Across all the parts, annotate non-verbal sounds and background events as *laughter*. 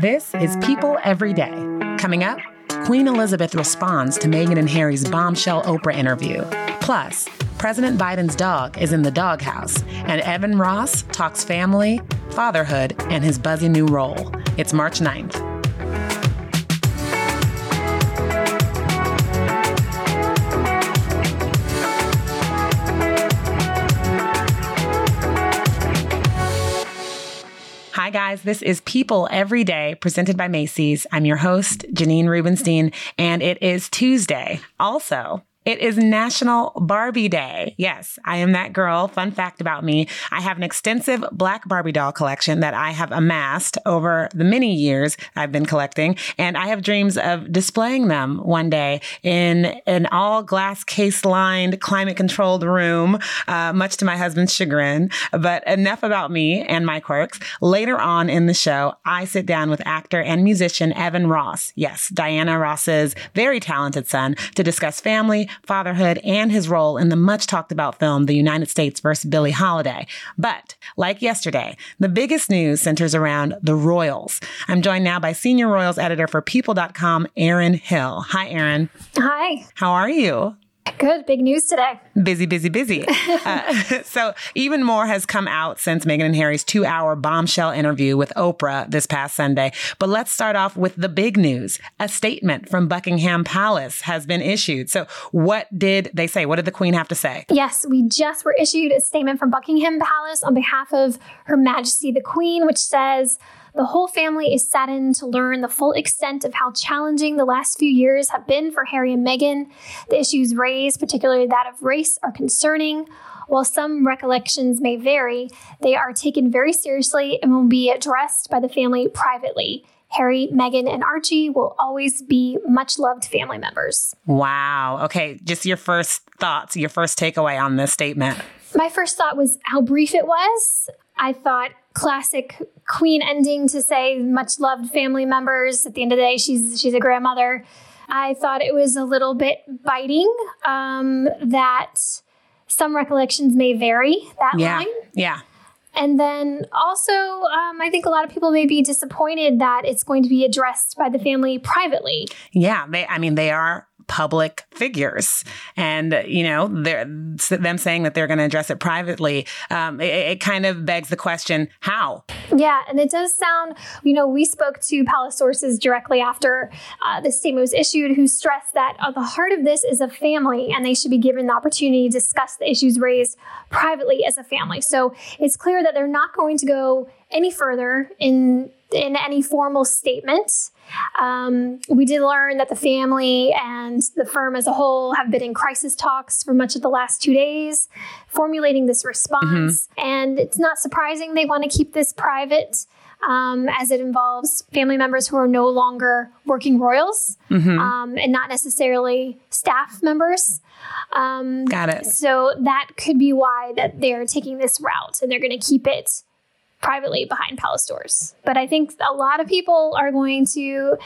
This is People Every Day. Coming up, Queen Elizabeth responds to Meghan and Harry's bombshell Oprah interview. Plus, President Biden's dog is in the doghouse, and Evan Ross talks family, fatherhood, and his buzzy new role. It's March 9th. Guys. This is People Every Day, presented by Macy's. I'm your host, Janine Rubenstein, and it is Tuesday. Also, it is National Barbie Day. Yes, I am that girl. Fun fact about me I have an extensive black Barbie doll collection that I have amassed over the many years I've been collecting. And I have dreams of displaying them one day in an all glass case lined, climate controlled room, uh, much to my husband's chagrin. But enough about me and my quirks. Later on in the show, I sit down with actor and musician Evan Ross. Yes, Diana Ross's very talented son to discuss family fatherhood, and his role in the much talked about film, The United States vs. Billie Holiday. But like yesterday, the biggest news centers around the Royals. I'm joined now by senior Royals editor for People.com, Erin Hill. Hi, Erin. Hi. How are you? Good. Big news today. Busy, busy, busy. *laughs* uh, so, even more has come out since Meghan and Harry's two hour bombshell interview with Oprah this past Sunday. But let's start off with the big news. A statement from Buckingham Palace has been issued. So, what did they say? What did the Queen have to say? Yes, we just were issued a statement from Buckingham Palace on behalf of Her Majesty the Queen, which says, the whole family is saddened to learn the full extent of how challenging the last few years have been for Harry and Meghan. The issues raised, particularly that of race, are concerning. While some recollections may vary, they are taken very seriously and will be addressed by the family privately. Harry, Meghan, and Archie will always be much loved family members. Wow. Okay, just your first thoughts, your first takeaway on this statement. My first thought was how brief it was. I thought classic queen ending to say much loved family members. At the end of the day, she's she's a grandmother. I thought it was a little bit biting. Um, that some recollections may vary. That yeah. line, yeah. And then also, um, I think a lot of people may be disappointed that it's going to be addressed by the family privately. Yeah, they. I mean, they are public figures. And, you know, they're, them saying that they're going to address it privately, um, it, it, kind of begs the question how? Yeah, and it does sound, you know, we spoke to palace sources directly after uh, the statement was issued who stressed that uh, the heart of this is a family and they should be given the opportunity to discuss the issues raised privately as a family. So it's clear that they're not going to go any further in in any formal statement. Um, we did learn that the family and the firm as a whole have been in crisis talks for much of the last two days, formulating this response. Mm-hmm. And it's not surprising they want to keep this private. Um, as it involves family members who are no longer working royals mm-hmm. um, and not necessarily staff members. Um, Got it. So that could be why that they're taking this route and they're going to keep it privately behind palace doors. But I think a lot of people are going to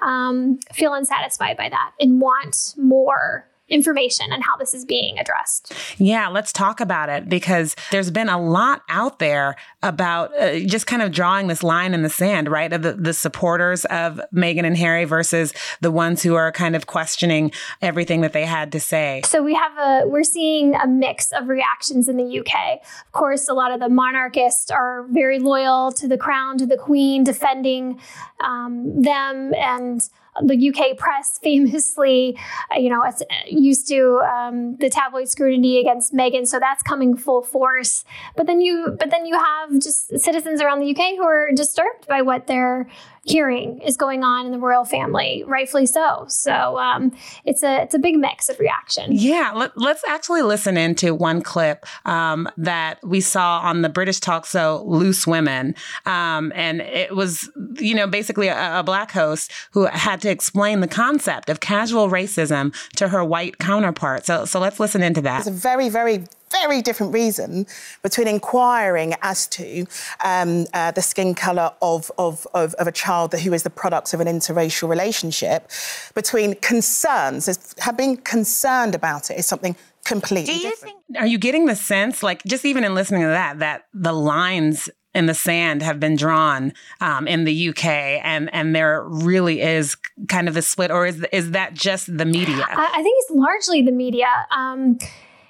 um, feel unsatisfied by that and want more information and how this is being addressed. Yeah, let's talk about it because there's been a lot out there about uh, just kind of drawing this line in the sand, right? Of the, the supporters of Meghan and Harry versus the ones who are kind of questioning everything that they had to say. So we have a we're seeing a mix of reactions in the UK. Of course, a lot of the monarchists are very loyal to the crown, to the queen, defending um, them and the UK press famously, uh, you know, uh, used to um, the tabloid scrutiny against Meghan, so that's coming full force. But then you, but then you have just citizens around the UK who are disturbed by what they're hearing is going on in the royal family, rightfully so. So um, it's a it's a big mix of reaction. Yeah, let, us actually listen into one clip um, that we saw on the British talk show Loose Women, um, and it was you know basically a, a black host who had to explain the concept of casual racism to her white counterpart. So so let's listen into that. It's a very very very different reason between inquiring as to um, uh, the skin colour of, of, of, of, a child who is the product of an interracial relationship, between concerns, have been concerned about it is something completely different. Think- are you getting the sense, like just even in listening to that, that the lines in the sand have been drawn um, in the UK, and and there really is kind of a split, or is is that just the media? I, I think it's largely the media. Um,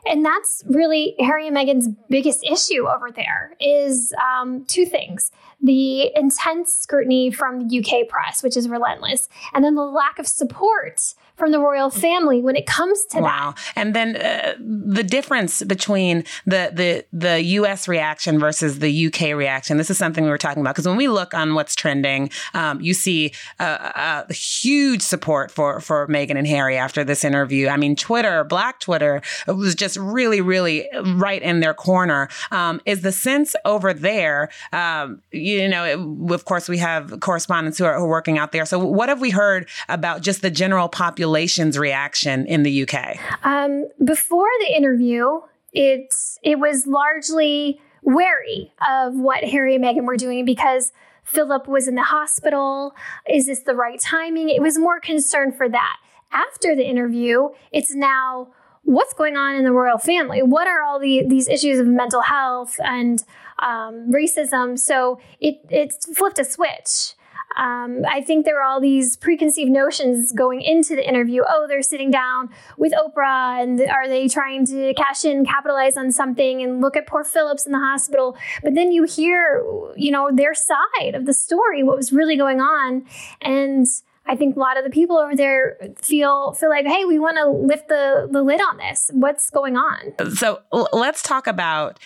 and that's really Harry and Meghan's biggest issue over there is um, two things. The intense scrutiny from the UK press, which is relentless, and then the lack of support from the royal family when it comes to wow. that. And then uh, the difference between the the the U.S. reaction versus the U.K. reaction. This is something we were talking about because when we look on what's trending, um, you see a, a, huge support for for Meghan and Harry after this interview. I mean, Twitter, Black Twitter, was just really, really right in their corner. Um, is the sense over there? Um, you know, it, of course, we have correspondents who are, who are working out there. So, what have we heard about just the general population? Population's reaction in the UK? Um, before the interview, it it was largely wary of what Harry and Meghan were doing because Philip was in the hospital. Is this the right timing? It was more concern for that. After the interview, it's now what's going on in the royal family? What are all the, these issues of mental health and um, racism? So it, it's flipped a switch. Um, I think there were all these preconceived notions going into the interview. Oh, they're sitting down with Oprah, and are they trying to cash in, capitalize on something, and look at poor Philip's in the hospital? But then you hear, you know, their side of the story, what was really going on, and I think a lot of the people over there feel feel like, hey, we want to lift the the lid on this. What's going on? So l- let's talk about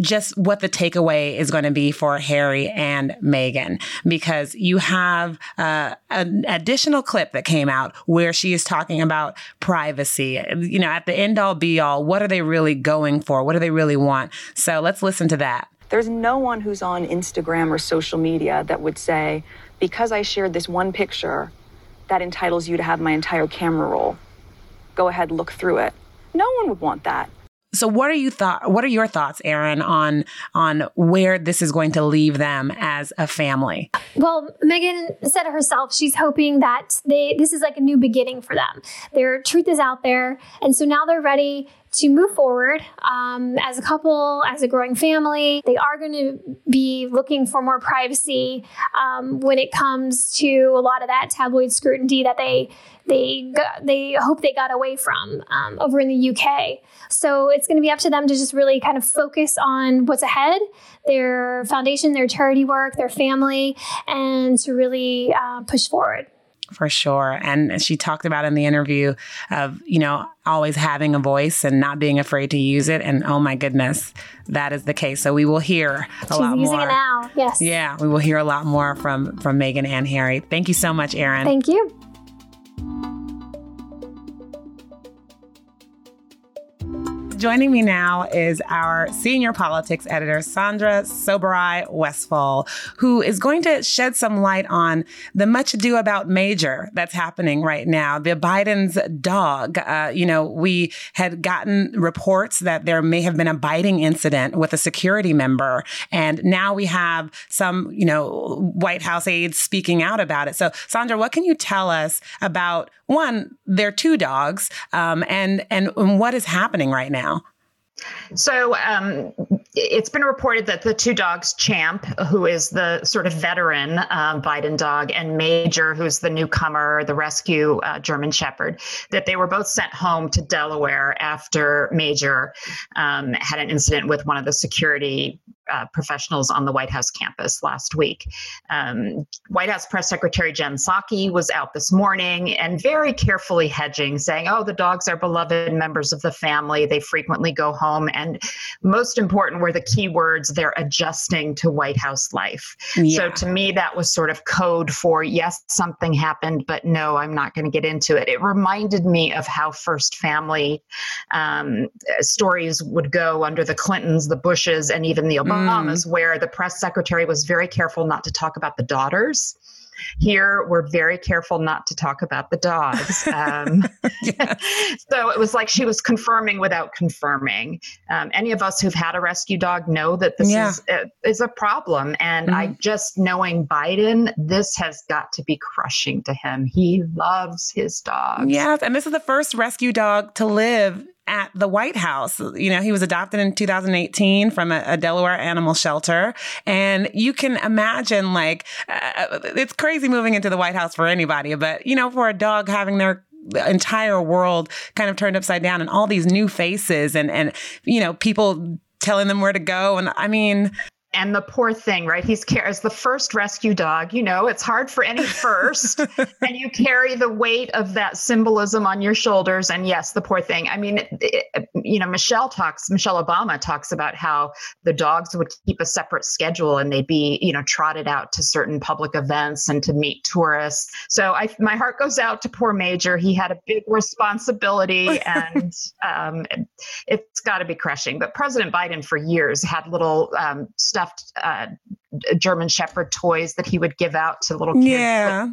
just what the takeaway is going to be for Harry and Meghan because you have uh, an additional clip that came out where she is talking about privacy. You know, at the end all be all, what are they really going for? What do they really want? So let's listen to that. There's no one who's on Instagram or social media that would say, because I shared this one picture, that entitles you to have my entire camera roll. Go ahead, look through it. No one would want that. So what are you thought what are your thoughts, Erin, on on where this is going to leave them as a family? Well, Meghan said herself she's hoping that they this is like a new beginning for them. Their truth is out there, and so now they're ready to move forward um, as a couple, as a growing family. They are going to be looking for more privacy um, when it comes to a lot of that tabloid scrutiny that they they they hope they got away from um, over in the UK. So it's going to be up to them to just really kind of focus on what's ahead, their foundation, their charity work, their family, and to really uh, push forward for sure. And she talked about in the interview of, you know, always having a voice and not being afraid to use it. And oh my goodness, that is the case. So we will hear a She's lot using more. it now. Yes. Yeah, we will hear a lot more from from Meghan and Harry. Thank you so much, Erin. Thank you. Joining me now is our senior politics editor, Sandra Sobieraj Westfall, who is going to shed some light on the much ado about Major that's happening right now. The Biden's dog. Uh, you know, we had gotten reports that there may have been a biting incident with a security member, and now we have some, you know, White House aides speaking out about it. So, Sandra, what can you tell us about one, their two dogs, um, and and what is happening right now? So um, it's been reported that the two dogs, Champ, who is the sort of veteran uh, Biden dog, and Major, who's the newcomer, the rescue uh, German Shepherd, that they were both sent home to Delaware after Major um, had an incident with one of the security uh, professionals on the White House campus last week. Um, White House Press Secretary Jen Psaki was out this morning and very carefully hedging, saying, oh, the dogs are beloved members of the family. They frequently go home. And most important were the key words they're adjusting to White House life. Yeah. So to me, that was sort of code for yes, something happened, but no, I'm not going to get into it. It reminded me of how First Family um, stories would go under the Clintons, the Bushes, and even the Obama mm. where the press secretary was very careful not to talk about the daughters. Here, we're very careful not to talk about the dogs. *laughs* Um, *laughs* so it was like she was confirming without confirming. Um, any of us who've had a rescue dog know that this yeah. is, uh, is a problem. And mm-hmm. I just knowing Biden, this has got to be crushing to him. He loves his dogs. Yes. And this is the first rescue dog to live at the White House. You know, he was adopted in 2018 from a, a Delaware animal shelter. And you can imagine, like, uh, it's crazy moving into the White House for anybody, but, you know, for a dog having their the entire world kind of turned upside down and all these new faces and and you know people telling them where to go and i mean and the poor thing, right? He's as the first rescue dog. You know, it's hard for any first, *laughs* and you carry the weight of that symbolism on your shoulders. And yes, the poor thing. I mean, it, it, you know, Michelle talks. Michelle Obama talks about how the dogs would keep a separate schedule and they'd be, you know, trotted out to certain public events and to meet tourists. So I, my heart goes out to poor Major. He had a big responsibility, *laughs* and um, it's got to be crushing. But President Biden, for years, had little um, stuff stuffed uh, German Shepherd toys that he would give out to little kids. Yeah.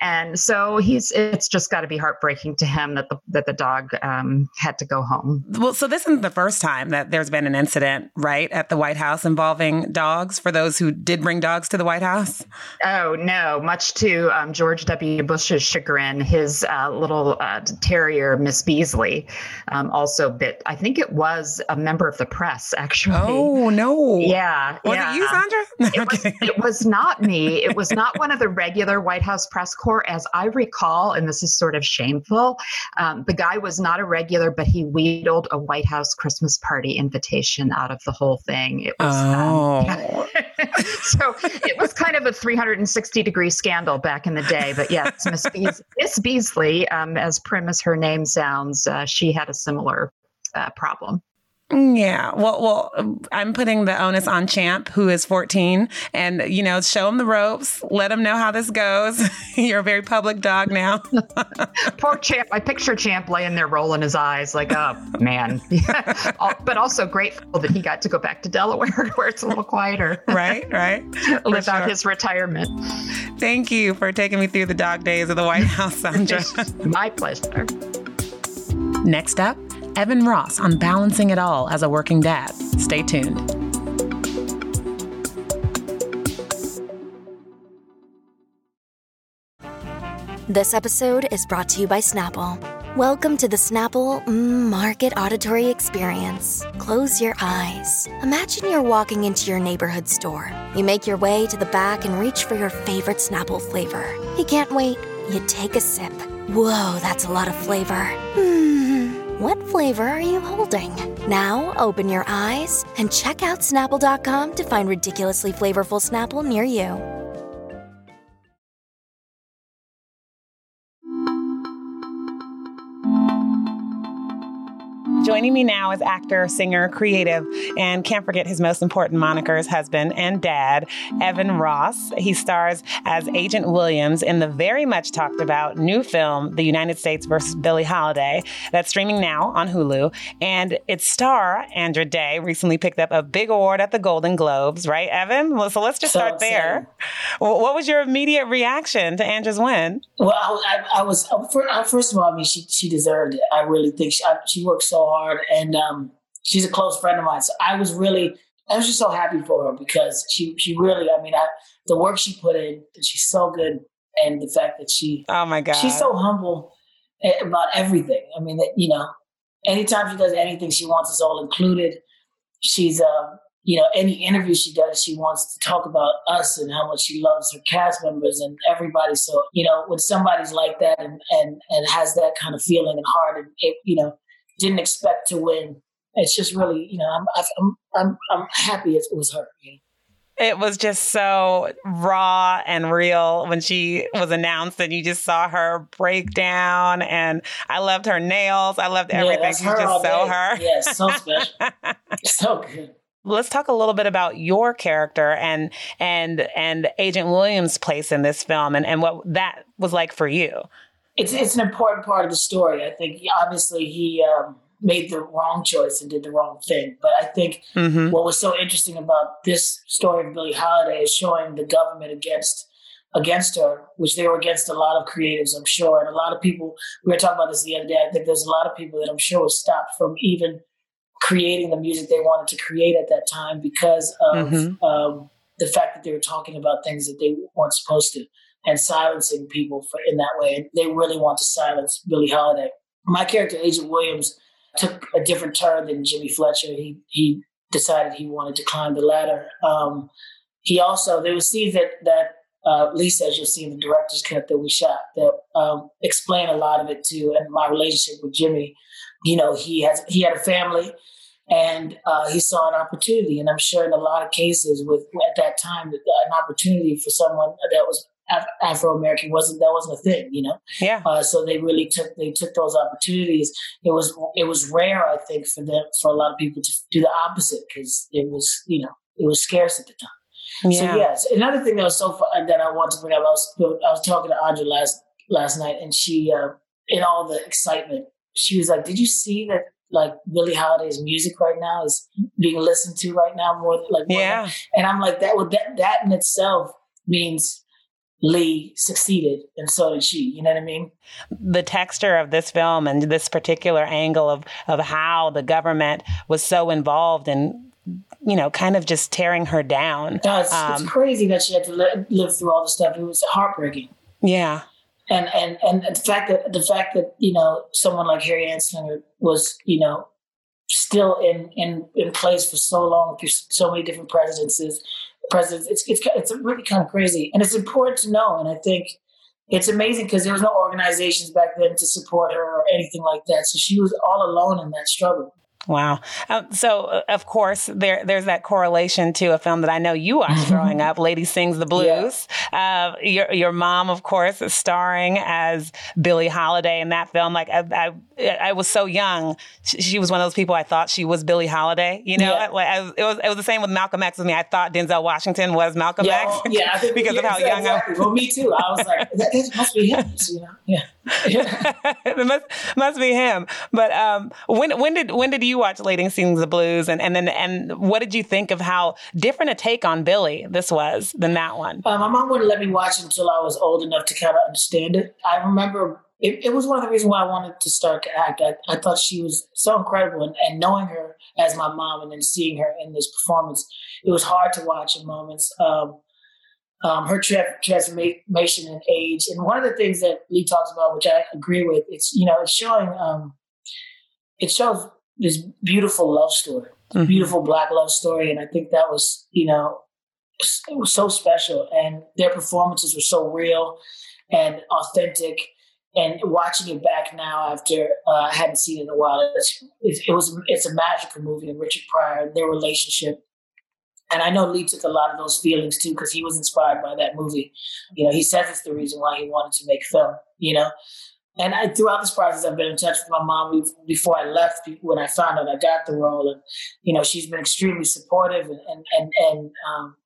And so he's it's just got to be heartbreaking to him that the that the dog um, had to go home. Well, so this isn't the first time that there's been an incident, right, at the White House involving dogs. For those who did bring dogs to the White House. Oh no! Much to um, George W. Bush's chagrin, his uh, little uh, terrier Miss Beazley um, also bit. I think it was a member of the press, actually. Oh no! Yeah, was yeah. it you, Sandra? *laughs* it, was, it was not me. It was not one of the regular White House press as I recall, and this is sort of shameful, um, the guy was not a regular, but he wheedled a White House Christmas party invitation out of the whole thing. It was oh. um, *laughs* so it was kind of a 360 degree scandal back in the day. But yes, Miss, Beas- Miss Beazley, um, as prim as her name sounds, uh, she had a similar uh, problem. Yeah. Well, well, I'm putting the onus on Champ, who is 14, and you know, show him the ropes, let him know how this goes. *laughs* You're a very public dog now. *laughs* Poor Champ. I picture Champ laying there rolling his eyes, like, oh man. *laughs* but also grateful that he got to go back to Delaware, where it's a little quieter. right. Right. Live sure. out his retirement. Thank you for taking me through the dog days of the White House, Sandra. My pleasure. Next up. Evan Ross on balancing it all as a working dad. Stay tuned. This episode is brought to you by Snapple. Welcome to the Snapple Market Auditory Experience. Close your eyes. Imagine you're walking into your neighborhood store. You make your way to the back and reach for your favorite Snapple flavor. You can't wait. You take a sip. Whoa, that's a lot of flavor. Mm. What flavor are you holding? Now open your eyes and check out Snapple.com to find ridiculously flavorful Snapple near you. Joining me now is actor, singer, creative, and can't forget his most important monikers, husband and dad, Evan Ross. He stars as Agent Williams in the very much talked about new film, The United States versus Billie Holiday, that's streaming now on Hulu. And its star, Andra Day, recently picked up a big award at the Golden Globes, right, Evan? So let's just start there. What was your immediate reaction to Andra's win? Well, I, I, I was, uh, uh, first of all, I mean, she, she deserved it. I really think she, she worked so hard hard, and um, she's a close friend of mine. So I was really, I was just so happy for her because she, she really, I mean, I, the work she put in, she's so good, and the fact that she, oh my god, she's so humble about everything. I mean, that you know, anytime she does anything, she wants us all included. She's, uh, you know, any interview she does, she wants to talk about us and how much she loves her cast members and everybody. So, you know, when somebody's like that and and and has that kind of feeling and heart, and it, you know, didn't expect to win. It's just really, you know, I'm I'm I'm, I'm happy it was her. You know? It was just so raw and real when she was announced, and you just saw her break down. And I loved her nails. I loved everything. Yeah, She's just so day. her. Yeah, so *laughs* special. so good. Let's talk a little bit about your character and and and Agent Williams' place in this film and, and what that was like for you it's it's an important part of the story. I think obviously he um, made the wrong choice and did the wrong thing. But I think mm-hmm. what was so interesting about this story of Billie Holiday is showing the government against against her, which they were against a lot of creatives, I'm sure, and a lot of people. We were talking about this the other day. I think there's a lot of people that I'm sure were stopped from even creating the music they wanted to create at that time because of mm-hmm. um, the fact that they were talking about things that they weren't supposed to and silencing people for, in that way. They really want to silence Billie Holiday. My character, Agent Williams, took a different turn than Jimmy Fletcher. He he decided he wanted to climb the ladder. Um, he also there was scenes that that uh, Lisa, as you'll see in the director's cut that we shot, that um, explain a lot of it too. And my relationship with Jimmy, you know, he has he had a family, and uh, he saw an opportunity. And I'm sure in a lot of cases, with at that time, an opportunity for someone that was Afro American wasn't that wasn't a thing, you know. Yeah. Uh, so they really took they took those opportunities. It was it was rare, I think, for them for a lot of people to do the opposite because it was you know it was scarce at the time. Yeah. So yes, another thing that was so fun that I wanted to bring up, I was I was talking to Andra last last night, and she, uh, in all the excitement, she was like, "Did you see that like Billie Holiday's music right now is being listened to right now more than, like more yeah?" Than, and I'm like, that would that that in itself means Lee succeeded, and so did she. You know what I mean? The texture of this film and this particular angle of of how the government was so involved in you know, kind of just tearing her down. No, it's, um, it's crazy that she had to li- live through all the stuff. It was heartbreaking. Yeah. And, and and the fact that the fact that you know someone like Harry Anslinger was you know still in in in place for so long through so many different presidencies presidents. It's it's it's really kind of crazy. And it's important to know and I think it's amazing because there was no organizations back then to support her or anything like that. So she was all alone in that struggle Wow. Um, so, uh, of course, there there's that correlation to a film that I know you watched mm-hmm. growing up, Lady Sings the Blues. Yeah. Uh, your your mom, of course, is starring as Billie Holiday in that film. Like I, I, I was so young, she, she, was one of those people I thought she was Billie Holiday. You know, yeah. like I, it was it was the same with Malcolm X with me. I thought Denzel Washington was Malcolm yeah, X. Yeah, think, *laughs* because of how young exactly. I. Well, me too. I was like, that, must be him. You know, yeah. *laughs* it must must be him. But um, when when did when did you watch Lady Sings the Blues, and and then and what did you think of how different a take on Billie this was than that one? Uh, my mom wouldn't let me watch it until I was old enough to kind of understand it. I remember it, it was one of the reasons why I wanted to start to act. I, I thought she was so incredible, and, and knowing her as my mom, and then seeing her in this performance, it was hard to watch in moments. Um, um, her tra- transformation in age. And one of the things that Lee talks about, which I agree with, it's you know it's showing um, it shows this beautiful love story, mm-hmm. beautiful black love story, and I think that was you know it was so special, and their performances were so real and authentic. And watching it back now after uh, I hadn't seen it in a while, it's, it was it's a magical movie. And Richard Pryor, their relationship and I know Lee took a lot of those feelings too because he was inspired by that movie. You know, he says it's the reason why he wanted to make film. You know, and I, throughout this process, I've been in touch with my mom before I left. When I found out I got the role, and you know, she's been extremely supportive and and and, and um,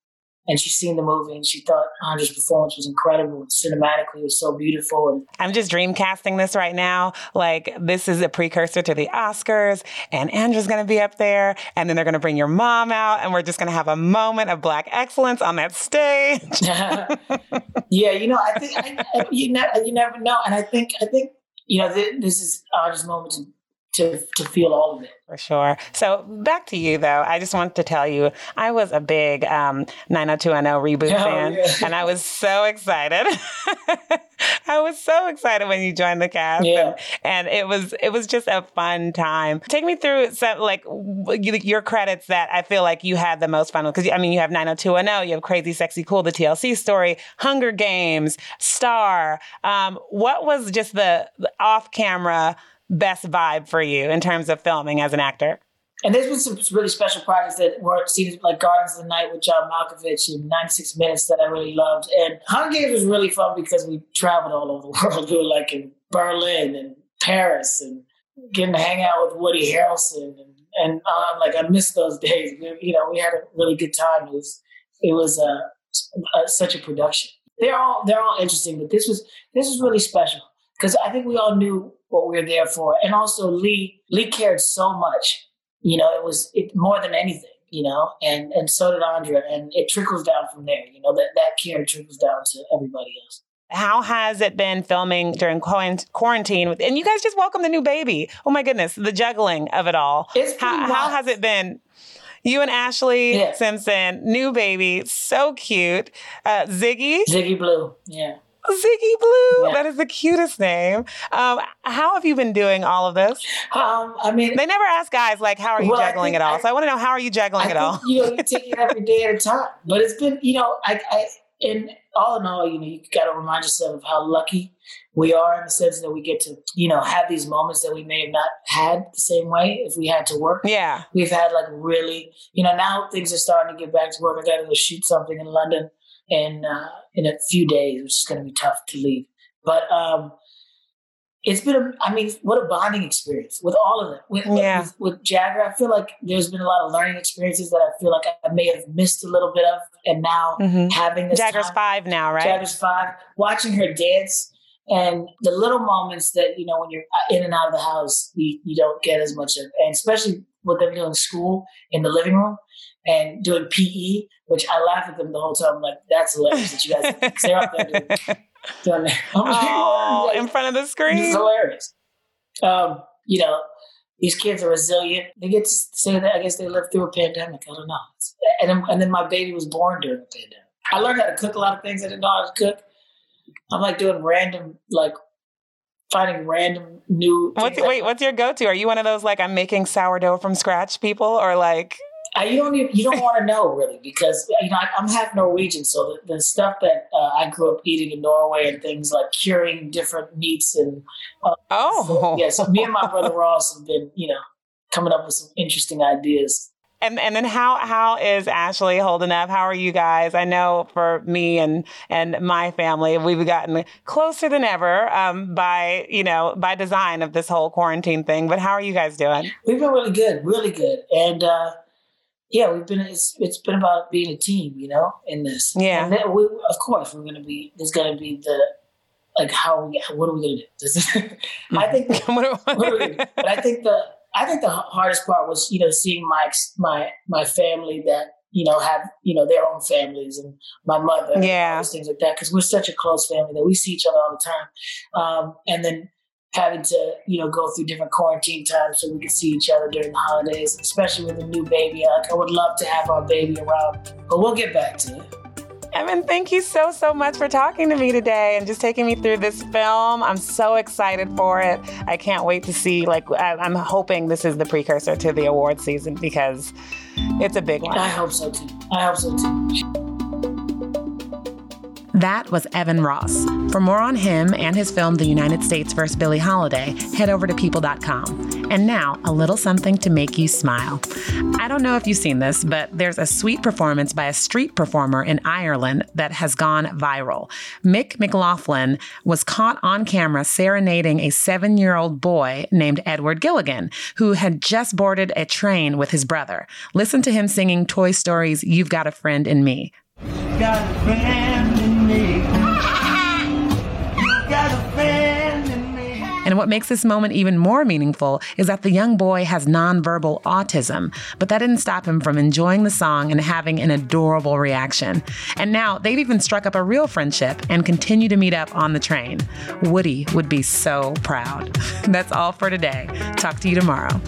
and she's seen the movie and she thought Andra's performance was incredible and cinematically it was so beautiful. And I'm just dream casting this right now. Like this is a precursor to the Oscars and Andra's going to be up there and then they're going to bring your mom out and we're just going to have a moment of black excellence on that stage. *laughs* *laughs* yeah, you know, I think I, you, never, you never know. And I think, I think, you know, this is Andra's moment to to to feel all of it. For sure. So back to you though. I just wanted to tell you I was a big um, 90210 reboot oh, fan, yeah. and I was so excited. *laughs* I was so excited when you joined the cast, yeah. and, and, it was it was just a fun time. Take me through some like your credits that I feel like you had the most fun with because I mean you have 90210, you have Crazy Sexy Cool, the TLC story, Hunger Games, Star. Um, what was just the, the off camera best vibe for you in terms of filming as an actor? And there's been some really special projects that were seen like Gardens of the Night with John Malkovich and 96 Minutes that I really loved. And Hunger Games was really fun because we traveled all over the *laughs* world. We were like in Berlin and Paris and getting to hang out with Woody Harrelson. And, and um, like, I miss those *laughs* days. You know, we had a really good time. It was, it was uh, uh, such a production. They're all, they're all interesting, but this was, this was really special because I think we all knew what we were there for. And also Lee, Lee cared so much. You know, it was it, more than anything. You know, and and so did Andra, and it trickles down from there. You know, that that care trickles down to everybody else. How has it been filming during quarantine? And you guys just welcomed the new baby. Oh my goodness, the juggling of it all. How, how, has it been? You and Ashley yeah. Simpson, new baby, so cute. Uh, Ziggy. Ziggy Blue, yeah. Ziggy Blue. Yeah. That is the cutest name. Um, how have you been doing all of this? Um, I mean, they never ask guys like, "How are you well, juggling it all?" I, so I want to know how are you juggling I it all. You know, you take it every day at a *laughs* time. But it's been, you know, I, I and all in all, you know, you got to remind yourself of how lucky we are in the sense that we get to, you know, have these moments that we may have not had the same way if we had to work. Yeah. We've had like really, you know, now things are starting to get back to work. I got to go shoot something in London in uh, in a few days, which is going to be tough to leave. But um, it's been, a, I mean, what a bonding experience with all of them. With, yeah. with, with Jagger, I feel like there's been a lot of learning experiences that I feel like I may have missed a little bit of. And now mm-hmm. having this. Jagger's time, five now, right? Jagger's five. Watching her dance and the little moments that, you know, when you're in and out of the house, you, you don't get as much of. And especially with them doing school in the living room and doing PE, which I laugh at them the whole time. I'm like, that's hilarious that you guys, *laughs* they're up there doing, doing that. *laughs* oh, in front of the screen. It's hilarious. Um, you know, these kids are resilient. They get to say that, I guess they lived through a pandemic. I don't know. And then, and then my baby was born during the pandemic. I learned how to cook a lot of things I didn't know how to cook. I'm like doing random, like finding random new. What's, wait, what's your go-to? Are you one of those like I'm making sourdough from scratch people, or like? I, you don't even, you don't want to know really because you know I, am half Norwegian, so the, the stuff that uh, I grew up eating in Norway and things like curing different meats and uh, oh so, yeah. So me and my brother Ross have been you know coming up with some interesting ideas and and then how how is Ashley holding up? How are you guys? I know for me and and my family, we've gotten closer than ever um, by you know by design of this whole quarantine thing. But how are you guys doing? We've been really good, really good, and uh, yeah, we've been. It's it's been about being a team, you know, in this. Yeah, we, of course we're gonna be. There's gonna be the like how we what are we gonna do? *laughs* I think. *laughs* what, what we, but I think the I think the hardest part was, you know, seeing my my my family that you know have you know their own families and my mother, yeah, and things like that. Because we're such a close family that we see each other all the time, um, and then having to you know go through different quarantine times so we could see each other during the holidays, especially with a new baby. Like I would love to have our baby around, but we'll get back to it. Evan, thank you so, so much for talking to me today and just taking me through this film. I'm so excited for it. I can't wait to see, like, I'm hoping this is the precursor to the award season because it's a big one. I hope so too. I hope so too. That was Evan Ross. For more on him and his film The United States vs. Billie Holiday, head over to people.com. And now, a little something to make you smile. I don't know if you've seen this, but there's a sweet performance by a street performer in Ireland that has gone viral. Mick McLaughlin was caught on camera serenading a seven year old boy named Edward Gilligan, who had just boarded a train with his brother. Listen to him singing Toy Story's You've Got a Friend in Me. Got a friend And what makes this moment even more meaningful is that the young boy has nonverbal autism, but that didn't stop him from enjoying the song and having an adorable reaction. And now they've even struck up a real friendship and continue to meet up on the train. Woody would be so proud. *laughs* That's all for today. Talk to you tomorrow.